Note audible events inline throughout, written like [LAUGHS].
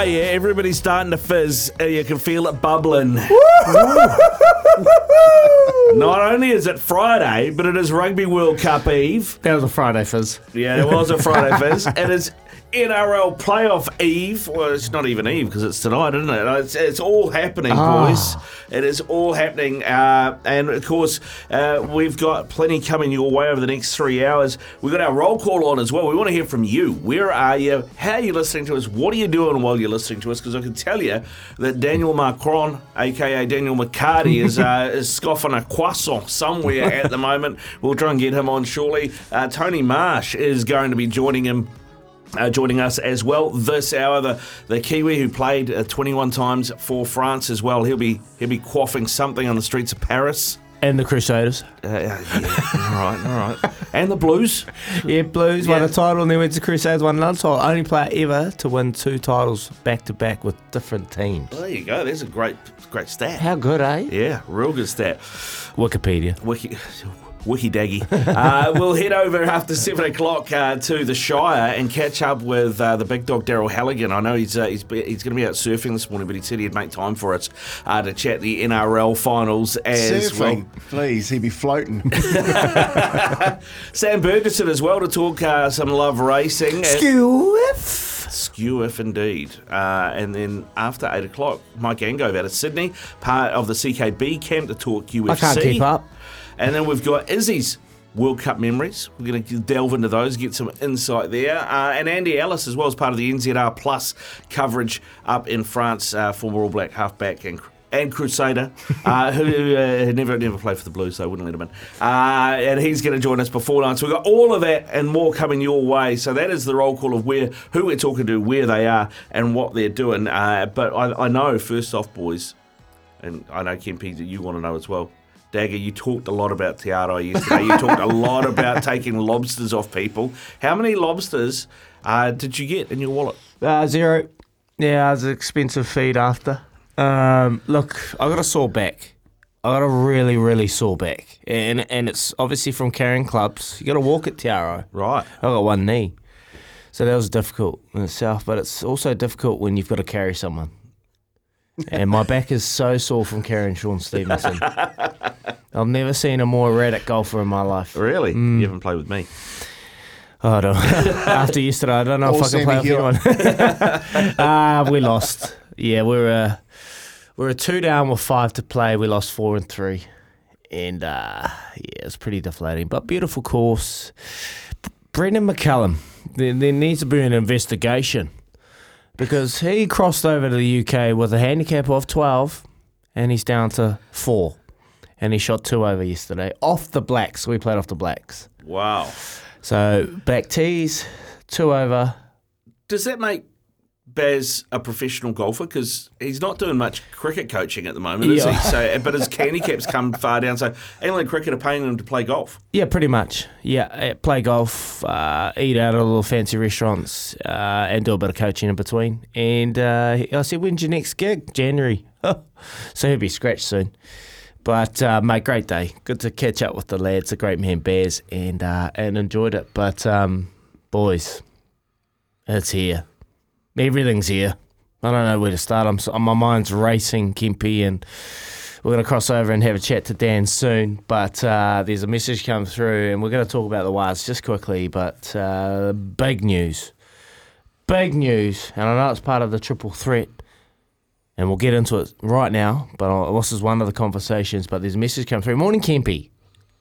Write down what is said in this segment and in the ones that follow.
Oh yeah, everybody's starting to fizz. Uh, You can feel it bubbling. [LAUGHS] Not only is it Friday, but it is Rugby World Cup Eve. That was a Friday fizz. Yeah, it was a Friday [LAUGHS] fizz. It is NRL playoff eve. Well, it's not even eve because it's tonight, isn't it? It's, it's all happening, boys. It is all happening. Uh, and of course, uh, we've got plenty coming your way over the next three hours. We've got our roll call on as well. We want to hear from you. Where are you? How are you listening to us? What are you doing while you're listening to us? Because I can tell you that Daniel Macron, aka Daniel McCarty, is, [LAUGHS] uh, is scoffing a croissant somewhere at the moment. We'll try and get him on shortly. Uh, Tony Marsh is going to be joining him uh, joining us as well this hour, the, the Kiwi who played uh, 21 times for France as well. He'll be he'll be quaffing something on the streets of Paris. And the Crusaders. Uh, yeah, all right, all right. [LAUGHS] And the Blues. Yeah, Blues won Yeah. a title and then went to Crusaders, won another title. Only player ever to win two titles back to back with different teams. There you go. There's a great great stat. How good, eh? Yeah, real good stat. Wikipedia. Wiki. Wiki daggy. Uh, [LAUGHS] we'll head over after seven o'clock uh, to the Shire and catch up with uh, the big dog Daryl Halligan. I know he's uh, he's, he's going to be out surfing this morning, but he said he'd make time for us uh, to chat the NRL finals as well. Please. He'd be floating. [LAUGHS] [LAUGHS] Sam Bergerson as well to talk uh, some love racing. Skewiff. Skew if indeed. Uh, and then after 8 o'clock, Mike Angove out of Sydney, part of the CKB camp to talk UFC. I can't keep up. And then we've got Izzy's World Cup memories. We're going to delve into those, get some insight there. Uh, and Andy Ellis, as well as part of the NZR Plus coverage up in France, uh, former All Black halfback and and Crusader, [LAUGHS] uh, who uh, never never played for the Blues, so I wouldn't let him in. Uh, and he's going to join us before nine. So we've got all of that and more coming your way. So that is the roll call of where who we're talking to, where they are, and what they're doing. Uh, but I, I know, first off, boys, and I know Kempi that you want to know as well. Dagger, you talked a lot about Te Arai yesterday. You talked a lot about [LAUGHS] taking lobsters off people. How many lobsters uh, did you get in your wallet? Uh, zero. Yeah, it was an expensive feed after. Um, look, I got a sore back. I got a really, really sore back, and and it's obviously from carrying clubs. You got to walk at Te Arai. Right. I got one knee, so that was difficult in itself. But it's also difficult when you've got to carry someone. And my back is so sore from carrying Sean Stevenson. I've never seen a more erratic golfer in my life. Really? Mm. You haven't played with me. Oh, I don't. [LAUGHS] After yesterday, I don't know Or if I can play with anyone. [LAUGHS] Ah, we lost. Yeah, we're uh, we were two down with five to play. We lost four and three, and uh, yeah, it's pretty deflating. But beautiful course. Brendon McCullum. There, there needs to be an investigation because he crossed over to the UK with a handicap of twelve, and he's down to four, and he shot two over yesterday off the blacks. We played off the blacks. Wow. So back tees, two over. Does that make Baz a professional golfer? Because he's not doing much cricket coaching at the moment, is Yeah. he? So, but his handicap's come far down. So England cricket are paying him to play golf. Yeah, pretty much. Yeah, uh, play golf, uh, eat out at little fancy restaurants, uh, and do a bit of coaching in between. And uh, I said, "When's your next gig?" January. [LAUGHS] so he'll be scratched soon. But uh, mate, great day. Good to catch up with the lads. A great man, Baz, and uh, and enjoyed it. But um, boys, it's here. Everything's here. I don't know where to start. I'm so, my mind's racing, Kimpy, and we're going to cross over and have a chat to Dan soon. But uh, there's a message come through, and we're going to talk about the Wires just quickly. But uh, big news, big news, and I know it's part of the triple threat. And we'll get into it right now, but uh, this is one of the conversations. But there's a message come through. Morning, Kempy.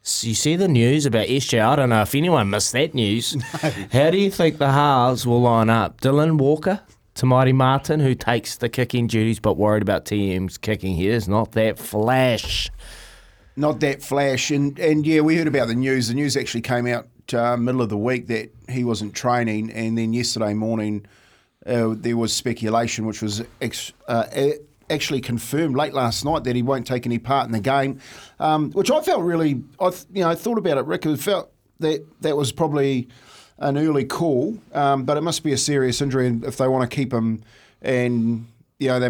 You see the news about SJ? I don't know if anyone missed that news. [LAUGHS] How do you think the halves will line up? Dylan Walker, Te Maire Martin, who takes the kicking duties but worried about TM's kicking here, is not that flash. Not that flash. And, and yeah, we heard about the news. The news actually came out uh, middle of the week that he wasn't training. And then yesterday morning, uh, there was speculation, which was ex- uh, actually confirmed late last night that he won't take any part in the game, um, which I felt really, I th- you know, I thought about it, Rick, and felt that that was probably an early call, um, but it must be a serious injury if they want to keep him and, you know, they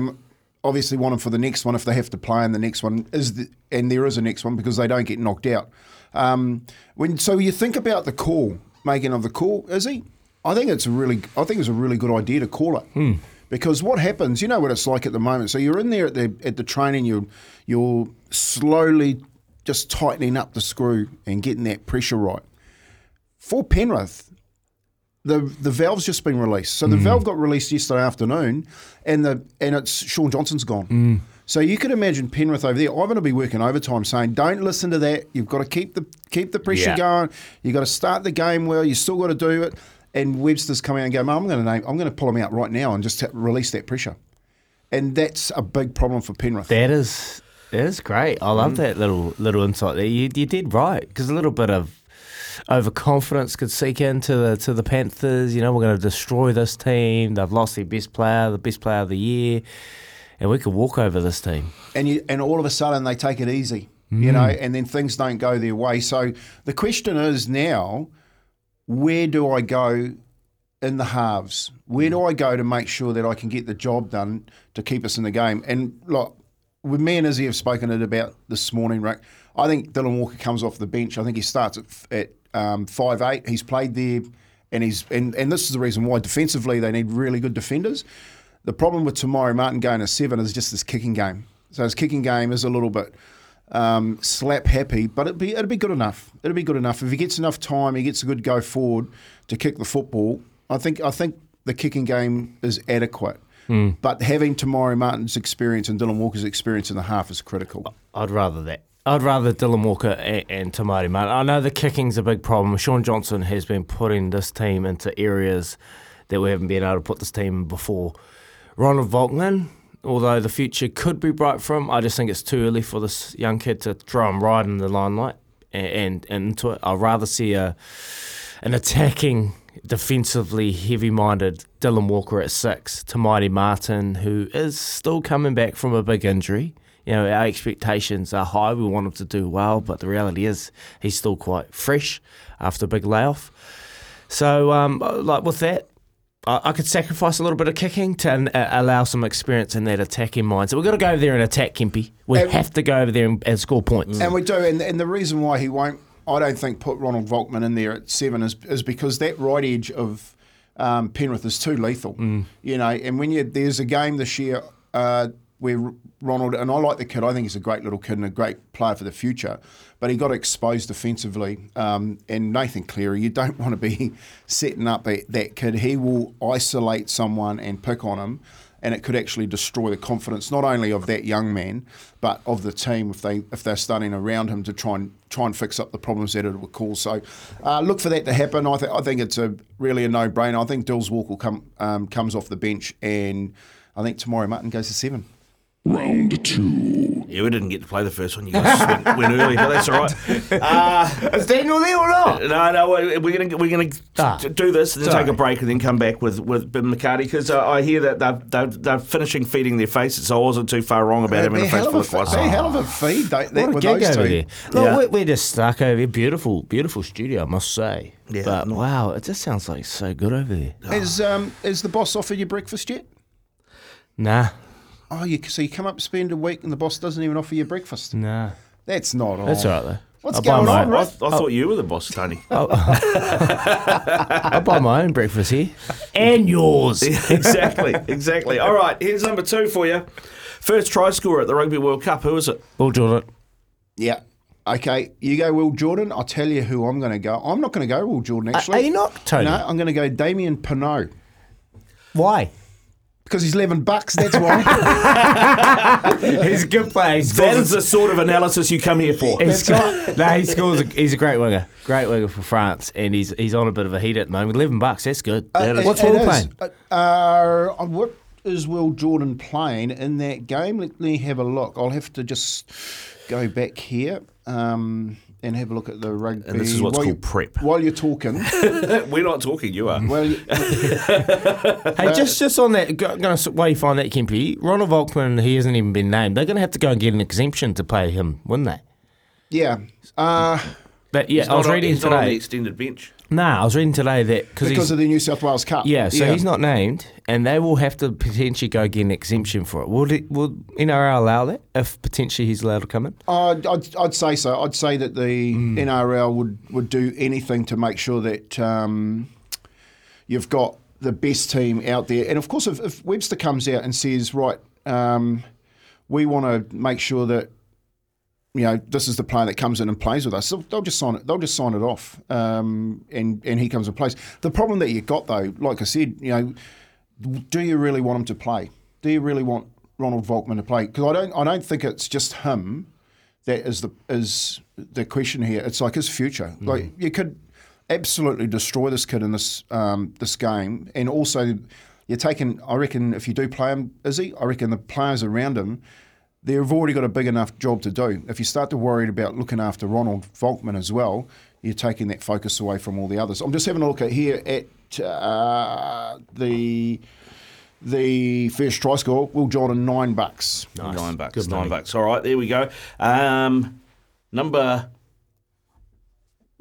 obviously want him for the next one if they have to play in the next one, is the, and there is a next one because they don't get knocked out. Um, when So you think about the call, making of the call, is he? I think it's a really, I think it's a really good idea to call it. Because what happens, you know what it's like at the moment. So you're in there at the at the training, you're you're slowly just tightening up the screw and getting that pressure right. For Penrith, the the valve's just been released. So the mm. valve got released yesterday afternoon, and the and it's Shaun Johnson's gone. Mm. So you could imagine Penrith over there. I'm going to be working overtime, saying, "Don't listen to that. You've got to keep the keep the pressure Yeah. going. You've got to start the game well. You still got to do it." And Webster's coming out and go, "Mum, I'm going to name. I'm going to pull him out right now and just release that pressure." And that's a big problem for Penrith. That is that is great. I love mm. that little little insight there. You, you did right because a little bit of overconfidence could seek into the to the Panthers. You know, we're going to destroy this team. They've lost their best player, the best player of the year, and we could walk over this team. and you, and all of a sudden they take it easy, you mm. know, and then things don't go their way. So the question is now, where do I go in the halves? Where do I go to make sure that I can get the job done to keep us in the game? And look, with me and Izzy have spoken it about this morning, Rick. I think Dylan Walker comes off the bench. I think he starts at at um, five eight. He's played there, and he's and, and this is the reason why defensively they need really good defenders. The problem with Te Maire Martin going to seven is just this kicking game. So his kicking game is a little bit um, slap happy, but it'd be it'd be good enough. It'd be good enough if he gets enough time. He gets a good go forward to kick the football. I think I think the kicking game is adequate. But having Te Maire Martin's experience and Dylan Walker's experience in the half is critical. I'd rather that. I'd rather Dylan Walker and, and Te Maire Martin. I know the kicking's a big problem. Shaun Johnson has been putting this team into areas that we haven't been able to put this team in before. Ronald Volkman, although the future could be bright for him, I just think it's too early for this young kid to throw him right in the limelight and, and, and into it. I'd rather see a an attacking, defensively heavy-minded Dylan Walker at six, Te Maire Martin, who is still coming back from a big injury. You know, our expectations are high. We want him to do well, but the reality is he's still quite fresh after a big layoff. So, um, like with that, I, I could sacrifice a little bit of kicking to uh, allow some experience in that attacking mind. So we've got to go over there and attack Kempy. We And- have to go over there and, and score points. And we do, and, and the reason why he won't, I don't think, put Ronald Volkman in there at seven is, is because that right edge of um, Penrith is too lethal. You know, and when you there's a game this year uh, where Ronald and I like the kid. I think he's a great little kid and a great player for the future. But he got exposed defensively. Um, and Nathan Cleary, you don't [LAUGHS] want to be setting up that, that kid. He will isolate someone and pick on him and it could actually destroy the confidence not only of that young man but of the team if they if they're starting around him to try and try and fix up the problems that it will cause. So uh, look for that to happen. I think I think it's a really a no brainer. I think Dills Walk will come um, comes off the bench and I think Te Maire Martin goes to seven. Round two. Yeah, we didn't get to play the first one. You guys went, went early, but that's all right. Uh, Is Daniel there or not? no, no, we're we're gonna we're gonna Ah, t- do this and then sorry. take a break and then come back with with Ben McCarty because uh, I hear that they're, they're they're finishing feeding their faces. So I wasn't too far wrong about having a They're face hell full of of a, quads. they're hell of a feed they, that, What a with gig those over two. there. Look, Yeah. we're, we're just stuck over here. Beautiful, beautiful studio, I must say. Yeah, but no. wow, it just sounds like so good over there. Is um is the boss offered you breakfast yet? Nah, Oh, you so you come up spend a week and the boss doesn't even offer you breakfast. nah. That's not all. That's all right though. What's I'll going on, own- I, I thought oh. you were the boss, Tony. [LAUGHS] I'll buy my own breakfast here. and yours. [LAUGHS] exactly, exactly. All right, here's number two for you. First try scorer at the Rugby World Cup. Who is it? Will Jordan. Yeah. Okay, you go Will Jordan. I'll tell you who I'm going to go. I'm not going to go Will Jordan, actually. are you not, Tony? No, I'm going to go Damian Penaud. Why? Because he's 11 bucks, that's why. [LAUGHS] He's a good player. He That the sort of analysis you come here for. He's got, no, he scores. A, he's a great winger, great winger for France, and he's he's on a bit of a heat at the moment. Eleven bucks, that's good. Uh, it- What's it Will is. playing? Uh, uh, what is Will Jordan playing in that game? Let me have a look. I'll have to just go back here um, and have a look at the rugby. And this is what's while called you- prep. While you're talking, [LAUGHS] We're not talking, you are. well, you- [LAUGHS] Hey, just just on that, go- gonna s- where you find that Kempy, Ronald Volkman, he hasn't even been named. They're going to have to go and get an exemption to pay him, wouldn't they? yeah. Uh, But yeah, He's I was not on- reading he's not on the today. extended bench. Nah, I was reading today that cause of the New South Wales Cup. yeah, so he's not named, and they will have to potentially go get an exemption for it. Will it, will NRL allow that if potentially he's allowed to come in? I'd, I'd, I'd say so. I'd say that the NRL would, would do anything to make sure that um, you've got the best team out there. And of course, if, if Webster comes out and says, right, um, we want to make sure that you know this is the player that comes in and plays with us, they'll, they'll just sign it. They'll just sign it off, um, and and he comes and plays. The problem that you got though, like I said, you know, do you really want him to play? Do you really want Ronald Volkman to play? Because I don't, I don't think it's just him that is the is the question here. It's like his future. Like you could absolutely destroy this kid in this um, this game, and also you're taking. I reckon if you do play him, Izzy, I reckon the players around him. They've already got a big enough job to do. If you start to worry about looking after Ronald Volkman as well, you're taking that focus away from all the others. I'm just having a look at here at uh, the the first try score. Will Jordan nine bucks. Nine bucks. Good nine bucks. All right, there we go. Um, number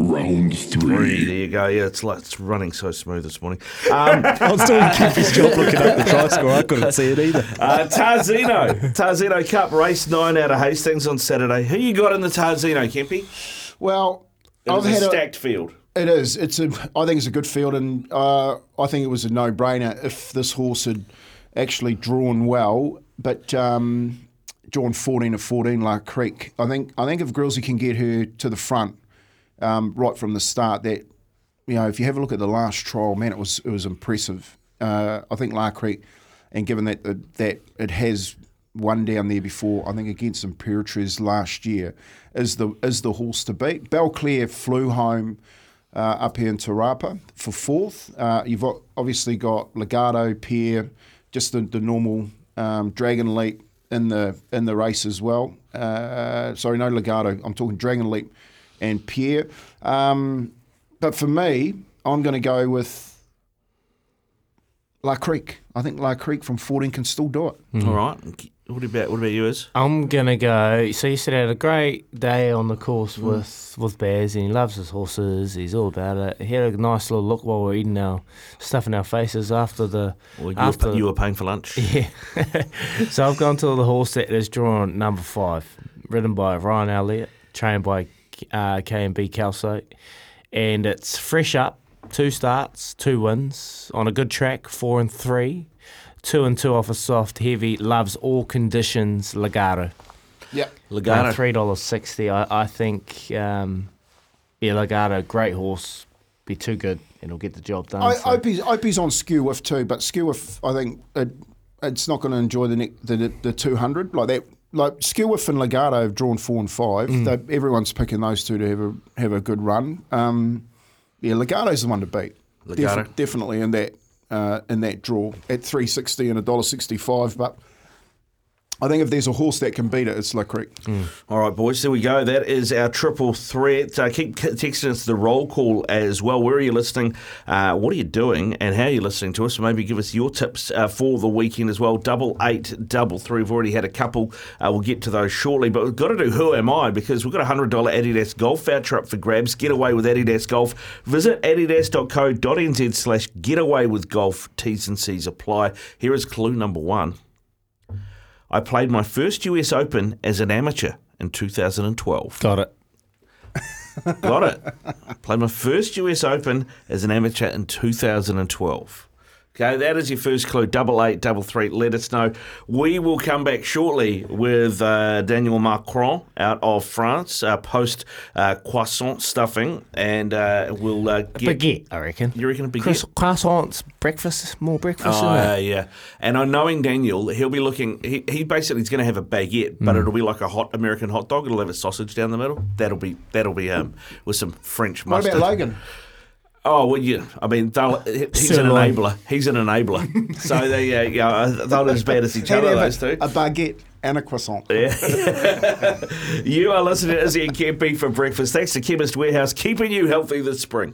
Round three. three. There you go. Yeah, it's like it's running so smooth this morning. [LAUGHS] Um, I was doing Kempy's job looking up the try score. I couldn't see it either. uh, Tarzino, Tarzino Cup race nine out of Hastings on Saturday. Who you got in the Tarzino, Kempy? Well, It I've was a had a, stacked field. It is. It's a. I think it's a good field, and uh, I think it was a no-brainer if this horse had actually drawn well. But um, drawn fourteen of fourteen, La Crique. I think. I think if Grillsy can get her to the front um, right from the start, that you know, if you have a look at the last trial, man, it was it was impressive. Uh, I think La Crique, and given that that, it has won down there before, I think against Imperatriz last year, is the is the horse to beat. Belclair flew home uh, up here in Te Rapa for fourth. Uh, you've obviously got Legato, Pierre, just the, the normal um, Dragon Leap in the in the race as well. Uh, sorry, no Legato. I'm talking Dragon Leap and Pierre. Um, but for me, I'm going to go with La Crique. I think La Crique from 14 can still do it. All right. What about what about you? Is I'm gonna go. So you said had a great day on the course with with Baz, and he loves his horses. He's all about it. He had a nice little look while we we're eating our stuff in our faces after the well, you, after were, you were paying for lunch. [LAUGHS] yeah. so I've gone to the horse that is drawn number five, ridden by Ryan Elliott, trained by uh, K and B Calcite, and it's fresh up. Two starts, two wins on a good track, four and three. Two and two off a soft heavy. Loves all conditions. Legato. Yep. Legato. three dollars sixty. I, I think. Um, yeah, Legato, great horse. Be too good, and he'll get the job done. I, so- I, hope he's, I hope he's on Skewiff too, but Skewiff, I think it, it's not going to enjoy the, ne- the the 200 like that. Like Skewiff and Legato have drawn four and five. They, everyone's picking those two to have a have a good run. Um, yeah, Legato's the one to beat. Legato. definitely in that uh, in that draw at three sixty and a dollar sixty five. But I think if there's a horse that can beat it, it's La Crique. All right, boys, there we go. That is our triple threat. Uh, keep texting us the roll call as well. Where are you listening? Uh, what are you doing? And how are you listening to us? Maybe give us your tips uh, for the weekend as well. Double eight, double three. We've already had a couple. Uh, we'll get to those shortly. But we've got to do Who Am I? Because we've got a $100 Adidas Golf voucher up for grabs. Get away with Adidas Golf. Visit adidas.co.nz slash getaway with golf. T's and C's apply. Here is clue number one. I played my first US Open as an amateur in 2012. got it. Got it. Played my first US Open as an amateur in 2012. Okay, that is your first clue. Double eight, double three. Let us know. We will come back shortly with uh, Daniel Macron out of France, uh, post uh, croissant stuffing, and uh, we'll uh, get. Baguette, I reckon. You reckon a baguette? Croiss- Croissants, breakfast, more breakfast. Oh, uh, yeah. And I'm knowing Daniel, he'll be looking, he, he basically is going to have a baguette, but Mm. it'll be like a hot American hot dog. It'll have a sausage down the middle. That'll be, that'll be um, with some French mustard. What mustard. about Logan? Oh, well, yeah. I mean, they'll, he's an Sirloin. enabler. He's an enabler. so they, [LAUGHS] uh, yeah, they're as bad as each other, those a, two. a baguette and a croissant. [LAUGHS] You are listening to Izzy and Kempi for breakfast. Thanks to Chemist Warehouse, keeping you healthy this spring.